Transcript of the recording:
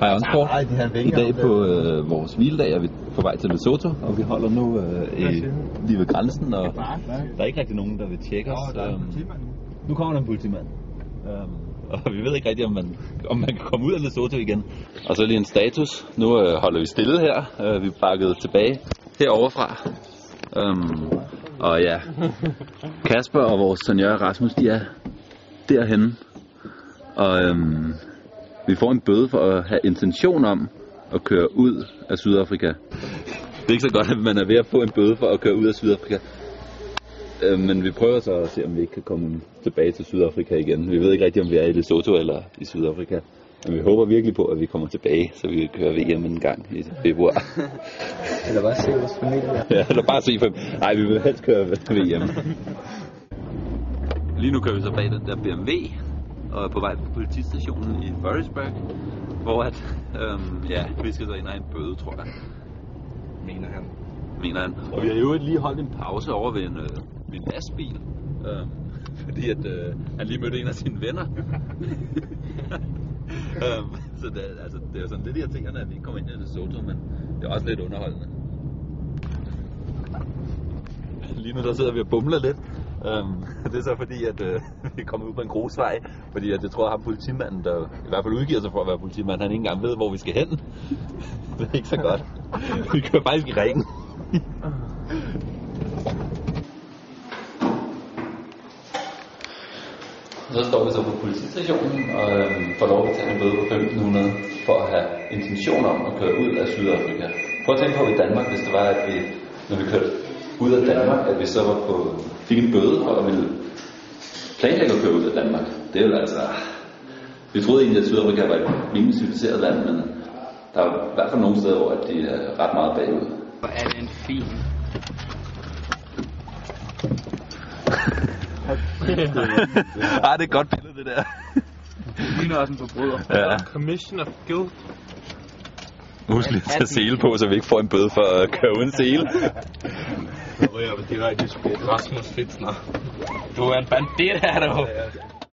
Hej Onsport. Nej, de I dag på øh, vores hviledag er vi på vej til Lesotho, og vi holder nu øh, i, lige ved grænsen, og der er ikke rigtig nogen, der vil tjekke os. Politimand nu. kommer der en politimand. Øhm, og vi ved ikke rigtig, om man, om man kan komme ud af Lesotho igen. Og så lige en status. Nu øh, holder vi stille her. Øh, vi er bakket tilbage heroverfra. Øhm, og ja, Kasper og vores senior Rasmus, de er derhenne. Og øhm, vi får en bøde for at have intention om at køre ud af Sydafrika. Det er ikke så godt, at man er ved at få en bøde for at køre ud af Sydafrika. Øh, men vi prøver så at se, om vi ikke kan komme tilbage til Sydafrika igen. Vi ved ikke rigtig, om vi er i Lesotho eller i Sydafrika. Men vi håber virkelig på, at vi kommer tilbage, så vi kan køre VM en gang i februar. Eller bare se vores familie. ja, eller bare se fem. Nej, vi vil helst køre VM. Lige nu kører vi så bag den der BMW, og er på vej på politistationen i Forestburg, hvor at, øhm, ja, vi skal så ind og en bøde, tror jeg, Mener han. mener han. Og vi har jo lige holdt en pause over ved en, øh, ved en lastbil, øhm, fordi at, øh, han lige mødte en af sine venner. øhm, så det, er- altså, det er sådan lidt irriterende, at vi ikke kommer ind i Lesotho, men det er også lidt underholdende. Lige nu der sidder vi og bumler lidt. Um, det er så fordi, at uh, vi er kommet ud på en grusvej, fordi at jeg tror, at ham politimanden, der i hvert fald udgiver sig for at være politimand, han ikke engang ved, hvor vi skal hen. det er ikke så godt. vi kører faktisk i ringen. Så står vi så på politistationen og øhm, får lov at tage en bøde på 1500 for at have intention om at køre ud af Sydafrika. Prøv at tænke på i Danmark, hvis det var, at vi, når vi kørte ud af Danmark, at vi så var på, fik en bøde og ville planlægge at køre ud af Danmark. Det er jo altså... Vi troede egentlig, at Sydafrika var et rimelig civiliseret land, men der er i hvert fald nogle steder, hvor at de er ret meget bagud. Hvor er den fin. ah, det er et godt billede, det der. Det ligner også en forbryder. Ja. Commission of Guilt. At tage sele på, så vi ikke får en bøde for at køre uden sele. Nu ryger vi direkte i spil. Rasmus Fitzner. Du er en bandit her, du. Ja,